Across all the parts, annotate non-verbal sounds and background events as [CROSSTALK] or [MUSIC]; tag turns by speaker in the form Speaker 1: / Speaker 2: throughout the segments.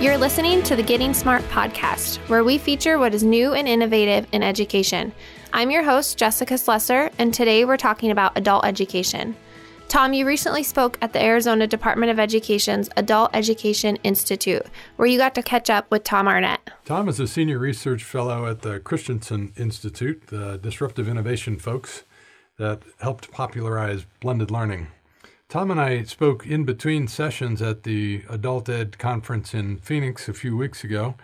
Speaker 1: You're listening to the Getting Smart podcast, where we feature what is new and innovative in education. I'm your host, Jessica Slesser, and today we're talking about adult education. Tom, you recently spoke at the Arizona Department of Education's Adult Education Institute, where you got to catch up with Tom Arnett.
Speaker 2: Tom is a senior research fellow at the Christensen Institute, the disruptive innovation folks that helped popularize blended learning. Tom and I spoke in between sessions at the Adult Ed conference in Phoenix a few weeks ago.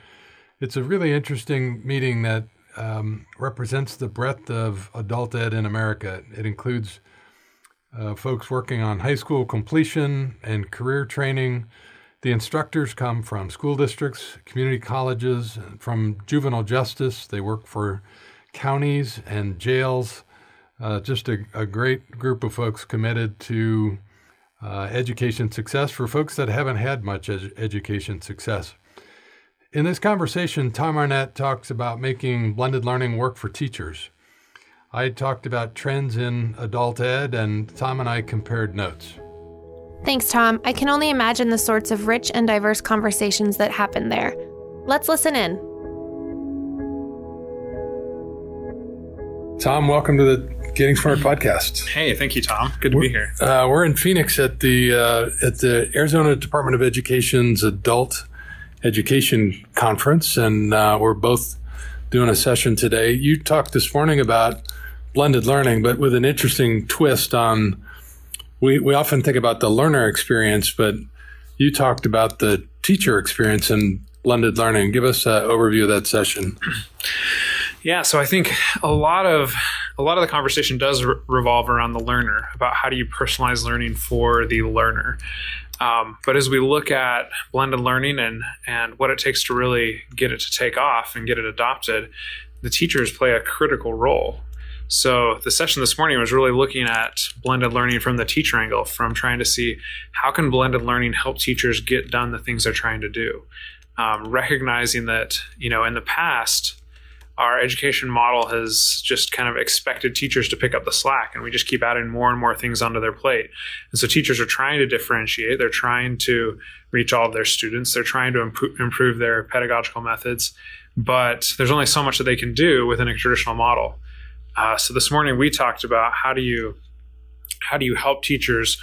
Speaker 2: It's a really interesting meeting that um, represents the breadth of adult ed in America. It includes uh, folks working on high school completion and career training. The instructors come from school districts, community colleges, from juvenile justice. They work for counties and jails. Uh, just a, a, great group of folks committed to uh, education success for folks that haven't had much ed- education success. In this conversation, Tom Arnett talks about making blended learning work for teachers. I talked about trends in adult ed, and Tom and I compared notes.
Speaker 1: Thanks, Tom. I can only imagine the sorts of rich and diverse conversations that happen there. Let's listen in.
Speaker 2: Tom, welcome to the Getting Smart podcast.
Speaker 3: Hey, thank you, Tom. Good to
Speaker 2: we're,
Speaker 3: be here.
Speaker 2: Uh, we're in Phoenix at the uh, at the Arizona Department of Education's Adult Education Conference, and uh, we're both doing a session today. You talked this morning about blended learning, but with an interesting twist on. We we often think about the learner experience, but you talked about the teacher experience and blended learning. Give us an overview of that session. [CLEARS THROAT]
Speaker 3: Yeah, so I think a lot of a lot of the conversation does re- revolve around the learner about how do you personalize learning for the learner. Um, but as we look at blended learning and and what it takes to really get it to take off and get it adopted, the teachers play a critical role. So the session this morning was really looking at blended learning from the teacher angle, from trying to see how can blended learning help teachers get done the things they're trying to do, um, recognizing that you know in the past our education model has just kind of expected teachers to pick up the slack and we just keep adding more and more things onto their plate. And so teachers are trying to differentiate. They're trying to reach all of their students. They're trying to improve, improve their pedagogical methods. But there's only so much that they can do within a traditional model. Uh, so this morning we talked about how do you how do you help teachers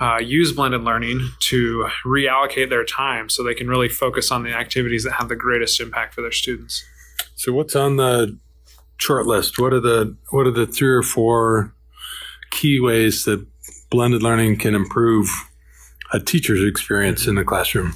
Speaker 3: uh, use blended learning to reallocate their time so they can really focus on the activities that have the greatest impact for their students
Speaker 2: so what's on the short list? What are the what are the three or four key ways that blended learning can improve a teacher's experience in the classroom?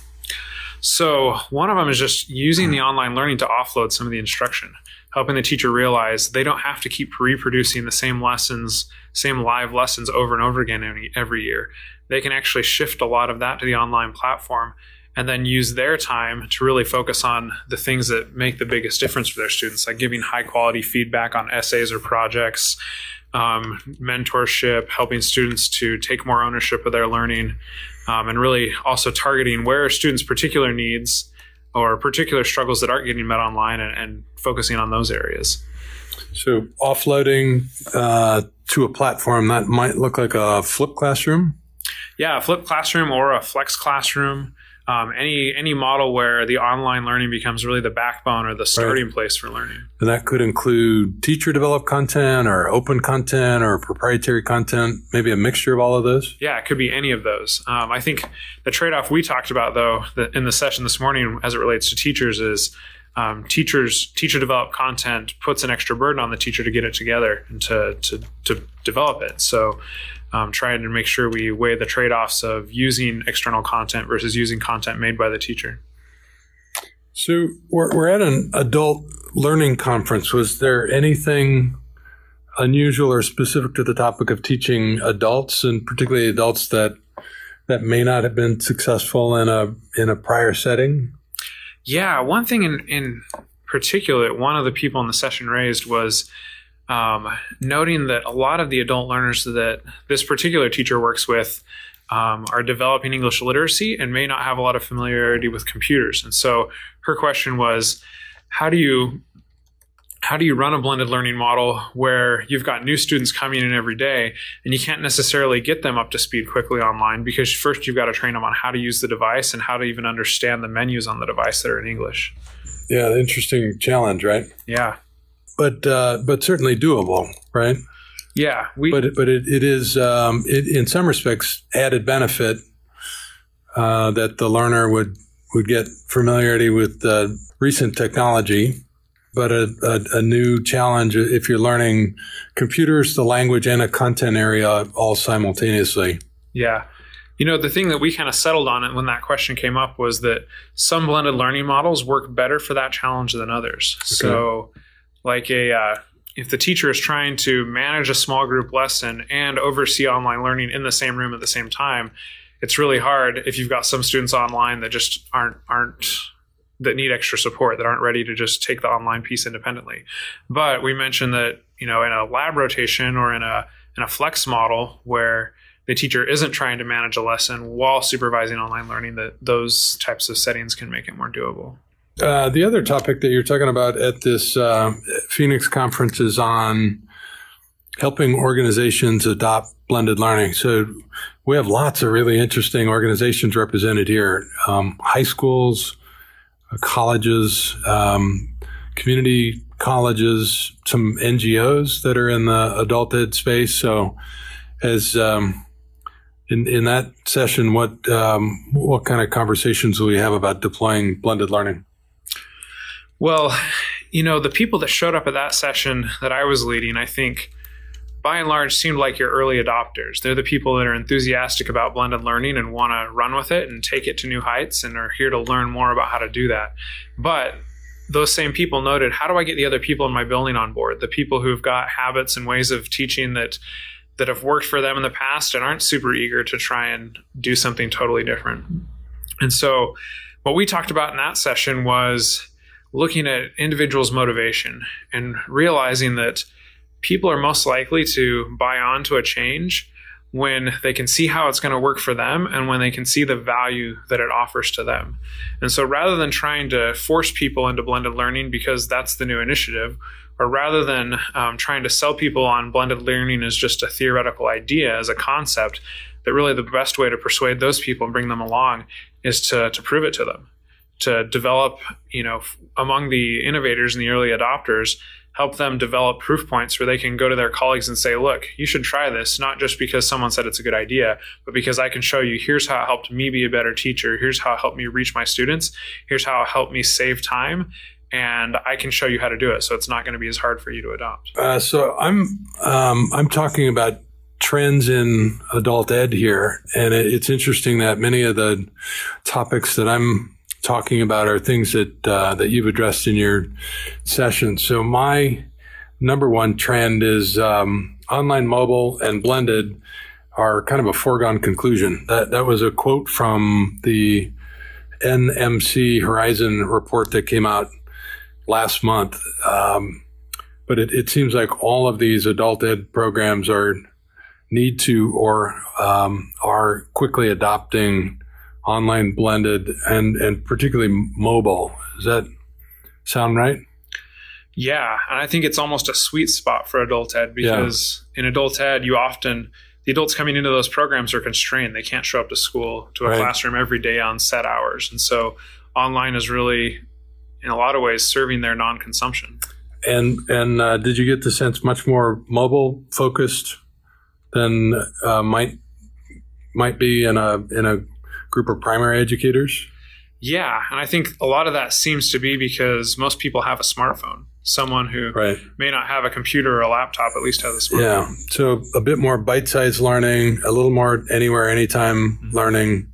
Speaker 3: So one of them is just using the online learning to offload some of the instruction, helping the teacher realize they don't have to keep reproducing the same lessons, same live lessons over and over again every year. They can actually shift a lot of that to the online platform and then use their time to really focus on the things that make the biggest difference for their students, like giving high quality feedback on essays or projects, um, mentorship, helping students to take more ownership of their learning, um, and really also targeting where students' particular needs or particular struggles that aren't getting met online and, and focusing on those areas.
Speaker 2: So, offloading uh, to a platform that might look like a flip classroom?
Speaker 3: Yeah, a flip classroom or a flex classroom um, any any model where the online learning becomes really the backbone or the starting right. place for learning.
Speaker 2: And that could include teacher developed content or open content or proprietary content, maybe a mixture of all of those.
Speaker 3: Yeah, it could be any of those. Um, I think the trade off we talked about though in the session this morning as it relates to teachers is. Um, teachers teacher developed content puts an extra burden on the teacher to get it together and to to, to develop it. So um, trying to make sure we weigh the trade offs of using external content versus using content made by the teacher.
Speaker 2: So we're, we're at an adult learning conference. Was there anything unusual or specific to the topic of teaching adults, and particularly adults that that may not have been successful in a in a prior setting?
Speaker 3: Yeah, one thing in in particular, one of the people in the session raised was um, noting that a lot of the adult learners that this particular teacher works with um, are developing English literacy and may not have a lot of familiarity with computers. And so her question was, how do you how do you run a blended learning model where you've got new students coming in every day and you can't necessarily get them up to speed quickly online because first you've got to train them on how to use the device and how to even understand the menus on the device that are in English.
Speaker 2: Yeah, interesting challenge, right?
Speaker 3: Yeah.
Speaker 2: But uh, but certainly doable, right?
Speaker 3: Yeah, we,
Speaker 2: but but it, it is um, it, in some respects added benefit uh, that the learner would would get familiarity with uh, recent technology but a, a, a, new challenge if you're learning computers, the language, and a content area all simultaneously.
Speaker 3: Yeah. You know, the thing that we kind of settled on it when that question came up was that some blended learning models work better for that challenge than others. Okay. So, like a, uh, if the teacher is trying to manage a small group lesson and oversee online learning in the same room at the same time, it's really hard if you've got some students online that just aren't aren't that need extra support that aren't ready to just take the online piece independently. But we mentioned that you know in a lab rotation or in a in a flex model where the teacher isn't trying to manage a lesson while supervising online learning, that those types of settings can make it more doable.
Speaker 2: Uh, the other topic that you're talking about at this uh, Phoenix conference is on helping organizations adopt blended learning. So we have lots of really interesting organizations represented here um, high schools, colleges, um, community colleges, some NGOs that are in the adult ed space. So, as um, in in that session, what um, what kind of conversations will we have about deploying blended learning?
Speaker 3: Well, you know, the people that showed up at that session that I was leading, I think by and large seemed like your early adopters. They're the people that are enthusiastic about blended learning and want to run with it and take it to new heights and are here to learn more about how to do that. But those same people noted, how do I get the other people in my building on board? The people who've got habits and ways of teaching that that have worked for them in the past and aren't super eager to try and do something totally different. And so what we talked about in that session was looking at individuals' motivation and realizing that people are most likely to buy on to a change when they can see how it's going to work for them and when they can see the value that it offers to them. And so rather than trying to force people into blended learning because that's the new initiative, or rather than um, trying to sell people on blended learning as just a theoretical idea, as a concept, that really the best way to persuade those people and bring them along is to, to prove it to them, to develop, you know, among the innovators and the early adopters, help them develop proof points where they can go to their colleagues and say, look, you should try this, not just because someone said it's a good idea, but because I can show you here's how it helped me be a better teacher. Here's how it helped me reach my students. Here's how it helped me save time. And I can show you how to do it. So it's not going to be as hard for you to adopt.
Speaker 2: Uh, so I'm, um, I'm talking about trends in adult ed here. And it, it's interesting that many of the topics that I'm talking about are things that uh, that you've addressed in your session. So my number one trend is um, online, mobile, and blended are kind of a foregone conclusion. That that was a quote from the NMC Horizon report that came out last month. Um, but it, it, seems like all of these adult ed programs are need to or um, are quickly adopting online blended and and particularly mobile. Does that sound right?
Speaker 3: Yeah, and I think it's almost a sweet spot for adult ed because yeah. in adult ed you often the adults coming into those programs are constrained. They can't show up to school to a right. classroom every day on set hours. And so online is really in a lot of ways serving their non-consumption.
Speaker 2: And and uh, did you get the sense much more mobile focused than uh, might might be in a in a group of primary educators?
Speaker 3: Yeah, and I think a lot of that seems to be because most people have a smartphone. Someone who right. may not have a computer or a laptop at least has a smartphone.
Speaker 2: Yeah, so a bit more bite-sized learning, a little more anywhere, anytime mm-hmm. learning.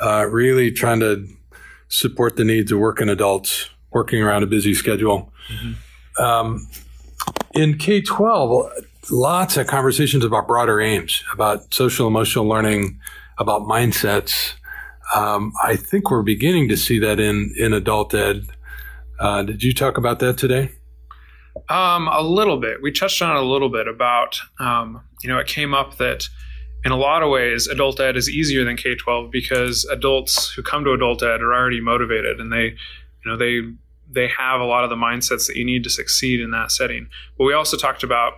Speaker 2: Uh, really trying to support the needs of working adults working around a busy schedule. Mm-hmm. Um, in K 12, lots of conversations about broader aims, about social emotional learning, about mindsets, um, I think we're beginning to see that in in adult ed. Uh, did you talk about that today?
Speaker 3: Um, a little bit. We touched on it a little bit about um, you know it came up that in a lot of ways adult ed is easier than K twelve because adults who come to adult ed are already motivated and they you know they they have a lot of the mindsets that you need to succeed in that setting. But we also talked about,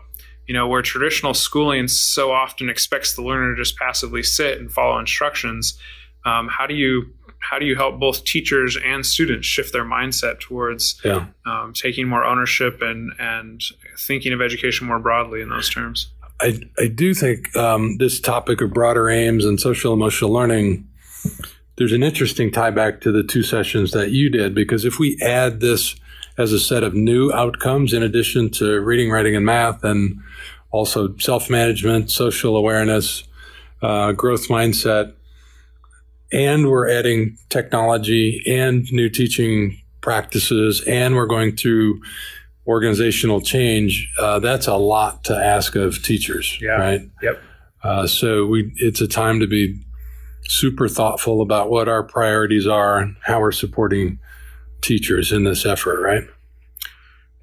Speaker 3: you know, where traditional schooling so often expects the learner to just passively sit and follow instructions. Um, how do you how do you help both teachers and students shift their mindset towards yeah. um, taking more ownership and and thinking of education more broadly in those terms?
Speaker 2: I, I do think um, this topic of broader aims and social emotional learning, there's an interesting tie back to the two sessions that you did, because if we add this as a set of new outcomes in addition to reading, writing, and math, and also self management, social awareness, uh, growth mindset, and we're adding technology and new teaching practices, and we're going through organizational change, uh, that's a lot to ask of teachers, yeah. right?
Speaker 3: Yep.
Speaker 2: Uh, so we, it's a time to be super thoughtful about what our priorities are and how we're supporting teachers in this effort, right?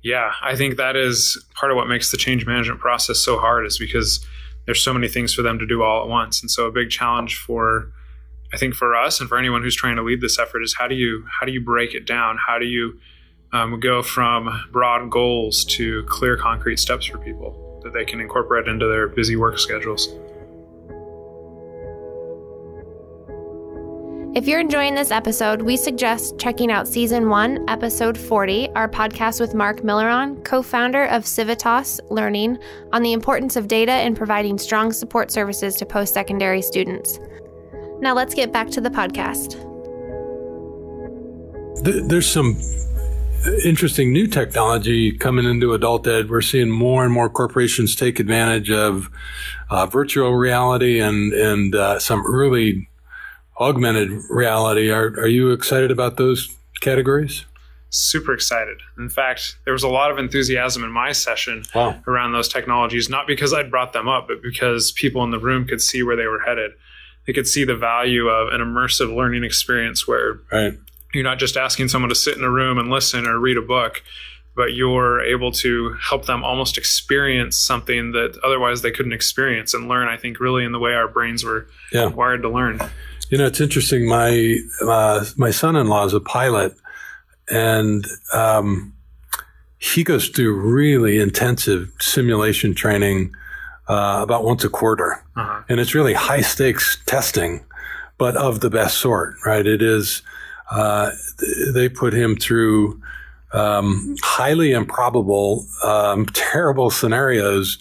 Speaker 3: Yeah, I think that is part of what makes the change management process so hard is because there's so many things for them to do all at once. And so a big challenge for I think for us and for anyone who's trying to lead this effort is how do you how do you break it down? How do you um, go from broad goals to clear, concrete steps for people that they can incorporate into their busy work schedules.
Speaker 1: If you're enjoying this episode, we suggest checking out Season 1, Episode 40, our podcast with Mark Milliron, co founder of Civitas Learning, on the importance of data in providing strong support services to post secondary students. Now let's get back to the podcast.
Speaker 2: There's some interesting new technology coming into adult ed. We're seeing more and more corporations take advantage of uh, virtual reality and and uh, some early augmented reality. Are are you excited about those categories?
Speaker 3: Super excited. In fact, there was a lot of enthusiasm in my session wow. around those technologies, not because I'd brought them up, but because people in the room could see where they were headed. They could see the value of an immersive learning experience where
Speaker 2: right.
Speaker 3: you're not just asking someone to sit in a room and listen or read a book but you're able to help them almost experience something that otherwise they couldn't experience and learn i think really in the way our brains were yeah. wired to learn.
Speaker 2: You know it's interesting. My uh, my son-in-law is a pilot and um, he goes through really intensive simulation training uh, about once a quarter uh-huh. and it's really high stakes testing but of the best sort right it is uh, they put him through um, highly improbable, um, [LAUGHS] terrible scenarios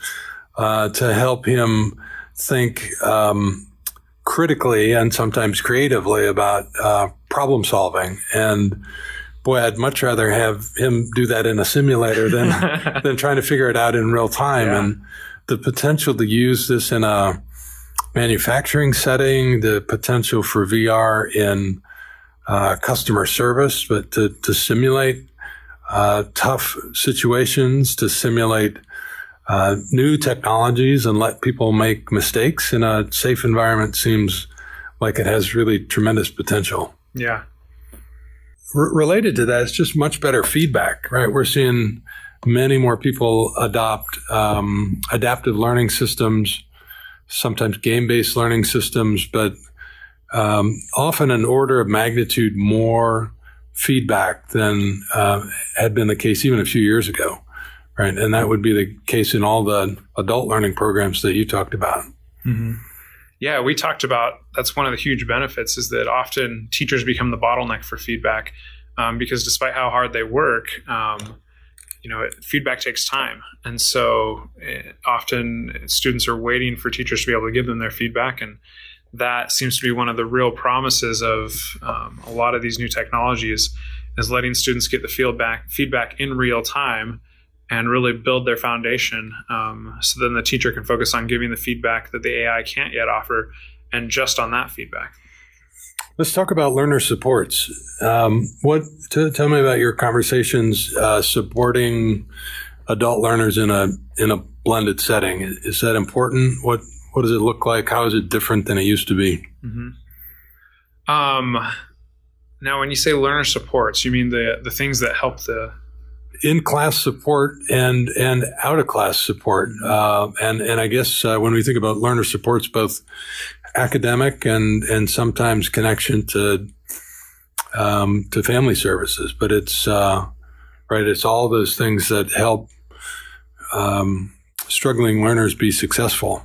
Speaker 2: uh, to help him think um, critically and sometimes creatively about uh, problem solving. And boy, I'd much rather have him do that in a simulator than [LAUGHS] than trying to figure it out in real time. Yeah. And the potential to use this in a manufacturing setting, the potential for VR in uh, customer service, but to, to simulate uh, tough situations, to simulate uh, new technologies and let people make mistakes in a safe environment seems like it has really tremendous potential.
Speaker 3: Yeah.
Speaker 2: R- related to that, it's just much better feedback, right? We're seeing many more people adopt um, adaptive learning systems, sometimes game based learning systems, but um, often an order of magnitude more feedback than uh, had been the case even a few years ago, right? And that would be the case in all the adult learning programs that you talked about.
Speaker 3: Mm-hmm. Yeah, we talked about that's one of the huge benefits is that often teachers become the bottleneck for feedback um, because despite how hard they work, um, you know, feedback takes time, and so eh, often students are waiting for teachers to be able to give them their feedback and that seems to be one of the real promises of um, a lot of these new technologies is letting students get the feedback feedback in real time and really build their foundation um, so then the teacher can focus on giving the feedback that the AI can't yet offer and just on that feedback.
Speaker 2: Let's talk about learner supports. Um, what t- tell me about your conversations uh, supporting adult learners in a in a blended setting. Is that important? What what does it look like? How is it different than it used to be?
Speaker 3: Mm-hmm. Um, now, when you say learner supports, you mean the the things that help the
Speaker 2: in class support and and out of class support, uh, and and I guess uh, when we think about learner supports, both academic and and sometimes connection to um, to family services, but it's uh, right? It's all those things that help um, struggling learners be successful.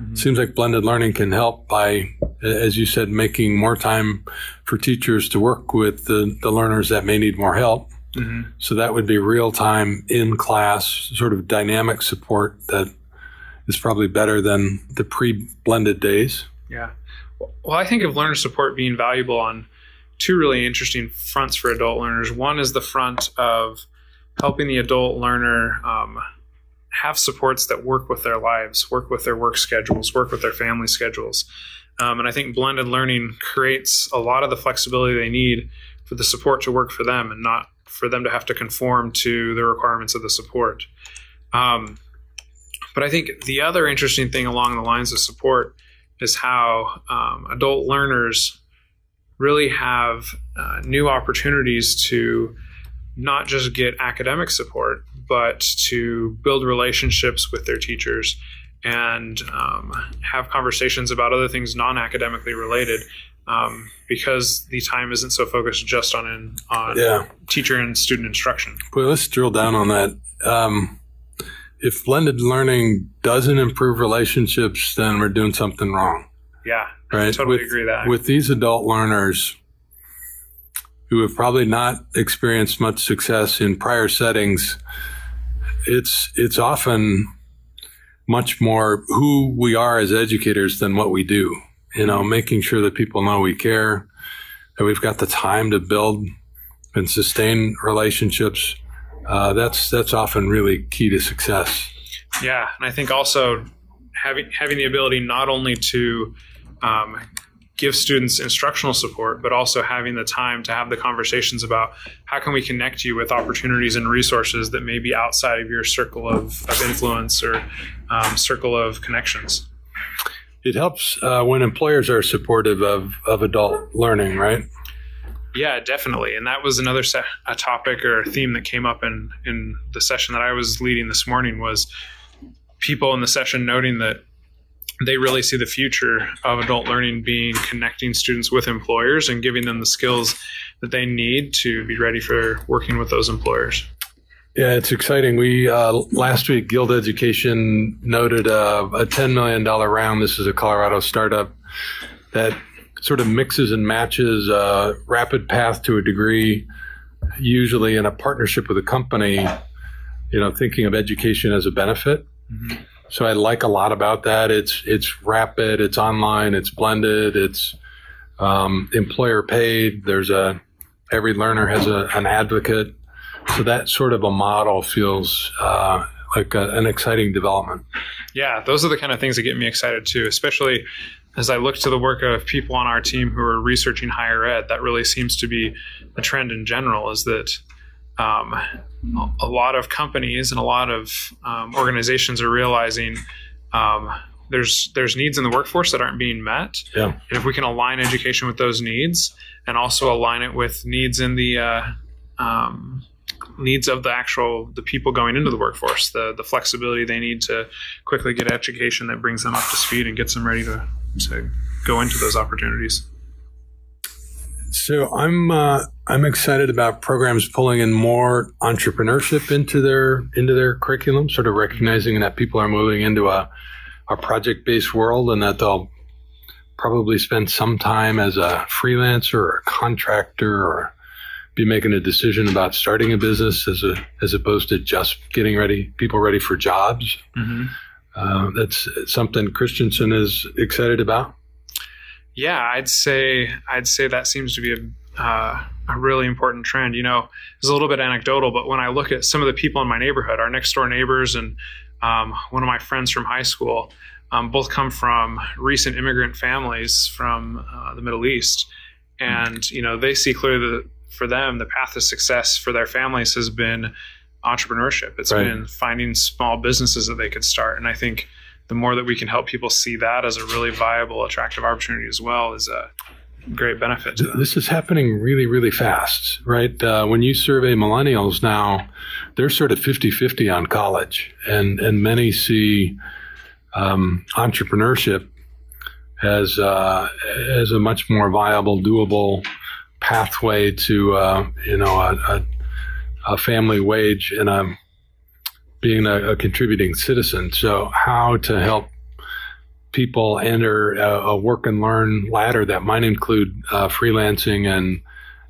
Speaker 2: Mm-hmm. Seems like blended learning can help by, as you said, making more time for teachers to work with the, the learners that may need more help. Mm-hmm. So that would be real time in class, sort of dynamic support that is probably better than the pre blended days.
Speaker 3: Yeah. Well, I think of learner support being valuable on two really interesting fronts for adult learners. One is the front of helping the adult learner um, have supports that work with their lives, work with their work schedules, work with their family schedules. Um, and I think blended learning creates a lot of the flexibility they need for the support to work for them and not for them to have to conform to the requirements of the support. Um, but I think the other interesting thing along the lines of support is how um, adult learners really have uh, new opportunities to not just get academic support, but to build relationships with their teachers and um, have conversations about other things non-academically related um, because the time isn't so focused just on in, on yeah. teacher and student instruction.
Speaker 2: Well, let's drill down on that. Um, if blended learning doesn't improve relationships, then we're doing something wrong.
Speaker 3: Yeah,
Speaker 2: right.
Speaker 3: Totally
Speaker 2: with,
Speaker 3: agree that
Speaker 2: with these adult learners who have probably not experienced much success in prior settings, it's it's often much more who we are as educators than what we do. You know, making sure that people know we care, that we've got the time to build and sustain relationships. Uh, that's that's often really key to success.
Speaker 3: Yeah, and I think also having having the ability not only to um, give students instructional support, but also having the time to have the conversations about how can we connect you with opportunities and resources that may be outside of your circle of, of influence or um, circle of connections.
Speaker 2: It helps uh, when employers are supportive of, of adult learning, right?
Speaker 3: Yeah, definitely. And that was another se- a topic or a theme that came up in, in the session that I was leading this morning was people in the session noting that they really see the future of adult learning being connecting students with employers and giving them the skills that they need to be ready for working with those employers.
Speaker 2: Yeah, it's exciting. We uh, last week Guild Education noted a, a $10 million round. This is a Colorado startup that sort of mixes and matches a rapid path to a degree, usually in a partnership with a company. You know, thinking of education as a benefit. Mm-hmm. So I like a lot about that. It's it's rapid, it's online, it's blended, it's um, employer paid. There's a every learner has a, an advocate. So that sort of a model feels uh, like a, an exciting development.
Speaker 3: Yeah, those are the kind of things that get me excited too, especially as I look to the work of people on our team who are researching higher ed. That really seems to be a trend in general. Is that um, a lot of companies and a lot of um, organizations are realizing um, there's there's needs in the workforce that aren't being met.
Speaker 2: Yeah.
Speaker 3: And if we can align education with those needs and also align it with needs in the uh, um, needs of the actual the people going into the workforce, the the flexibility they need to quickly get education that brings them up to speed and gets them ready to to go into those opportunities.
Speaker 2: So I'm uh, I'm excited about programs pulling in more entrepreneurship into their into their curriculum, sort of recognizing that people are moving into a a project based world and that they'll probably spend some time as a freelancer or a contractor or be making a decision about starting a business as a as opposed to just getting ready people ready for jobs. Mm-hmm. Uh, that's something Christensen is excited about?
Speaker 3: Yeah, I'd say I'd say that seems to be a uh, a really important trend. You know, it's a little bit anecdotal, but when I look at some of the people in my neighborhood, our next door neighbors, and um, one of my friends from high school, um, both come from recent immigrant families from uh, the Middle East, and you know they see clearly that for them the path to success for their families has been entrepreneurship. It's right. been finding small businesses that they could start, and I think the more that we can help people see that as a really viable, attractive opportunity as well is a great benefit to them.
Speaker 2: This is happening really, really fast, right? Uh, when you survey millennials now, they're sort of 50 50 on college, and, and many see um, entrepreneurship as, uh, as a much more viable, doable pathway to, uh, you know, a, a a family wage and I'm being a, a contributing citizen. So, how to help people enter a, a, work and learn ladder that might include uh, freelancing and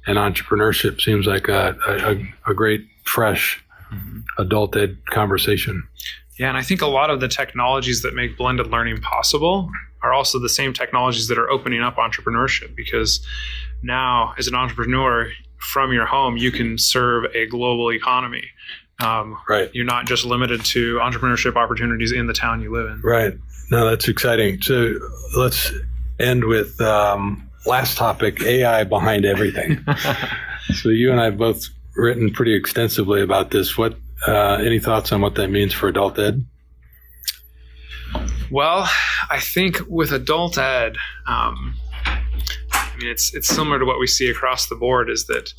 Speaker 2: and entrepreneurship seems like a, a, a great fresh mm-hmm. adult ed conversation.
Speaker 3: Yeah, and I think a lot of the technologies that make blended learning possible are also the same technologies that are opening up entrepreneurship because now as an entrepreneur from your home you can serve a global economy.
Speaker 2: Um, right.
Speaker 3: you're not just limited to entrepreneurship opportunities in the town you live in.
Speaker 2: Right. No that's exciting. So let's end with um, last topic ai behind everything. [LAUGHS] So you and i have both written pretty extensively about this. What uh, any thoughts on what that means for adult ed?
Speaker 3: Well, I think with adult ed, um, I mean, it's it's similar to what we see across the board. Is that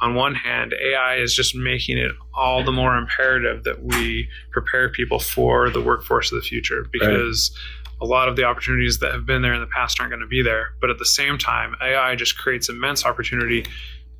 Speaker 3: on one hand, AI is just making it all the more imperative that we prepare people for the workforce of the future because. Right. A lot of the opportunities that have been there in the past aren't going to be there. But at the same time, AI just creates immense opportunity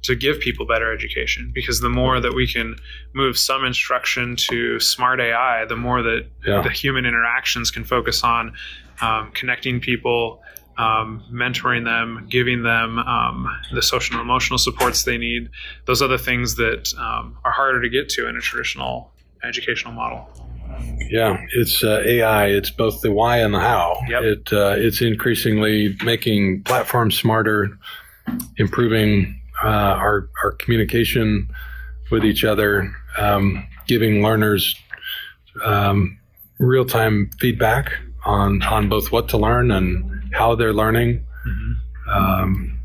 Speaker 3: to give people better education because the more that we can move some instruction to smart AI, the more that yeah. the human interactions can focus on um, connecting people, um, mentoring them, giving them um, the social and emotional supports they need. Those are the things that um, are harder to get to in a traditional educational model.
Speaker 2: Yeah, it's uh, AI. It's both the why and the how.
Speaker 3: Yep.
Speaker 2: It uh, it's increasingly making platforms smarter, improving uh, our our communication with each other, um, giving learners um, real time feedback on on both what to learn and how they're learning. Mm-hmm. Um,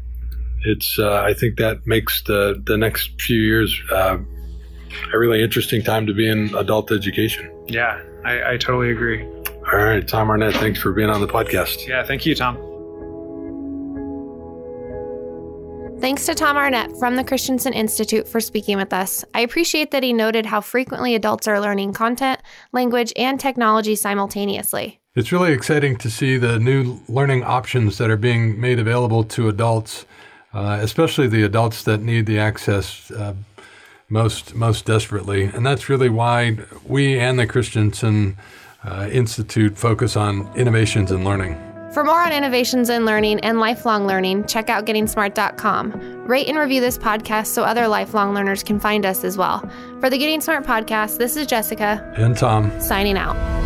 Speaker 2: it's uh, I think that makes the the next few years uh, a really interesting time to be in adult education.
Speaker 3: Yeah, I, I totally agree.
Speaker 2: All right, Tom Arnett, thanks for being on the podcast.
Speaker 3: Yeah, thank you, Tom.
Speaker 1: Thanks to Tom Arnett from the Christensen Institute for speaking with us. I appreciate that he noted how frequently adults are learning content, language, and technology simultaneously.
Speaker 2: It's really exciting to see the new learning options that are being made available to adults, uh, especially the adults that need the access uh, most most desperately. And that's really why we and the Christensen uh, Institute focus on innovations in learning.
Speaker 1: For more on innovations in learning and lifelong learning, check out gettingsmart.com. Rate and review this podcast so other lifelong learners can find us as well. For the Getting Smart podcast, this is Jessica
Speaker 2: and Tom
Speaker 1: signing out.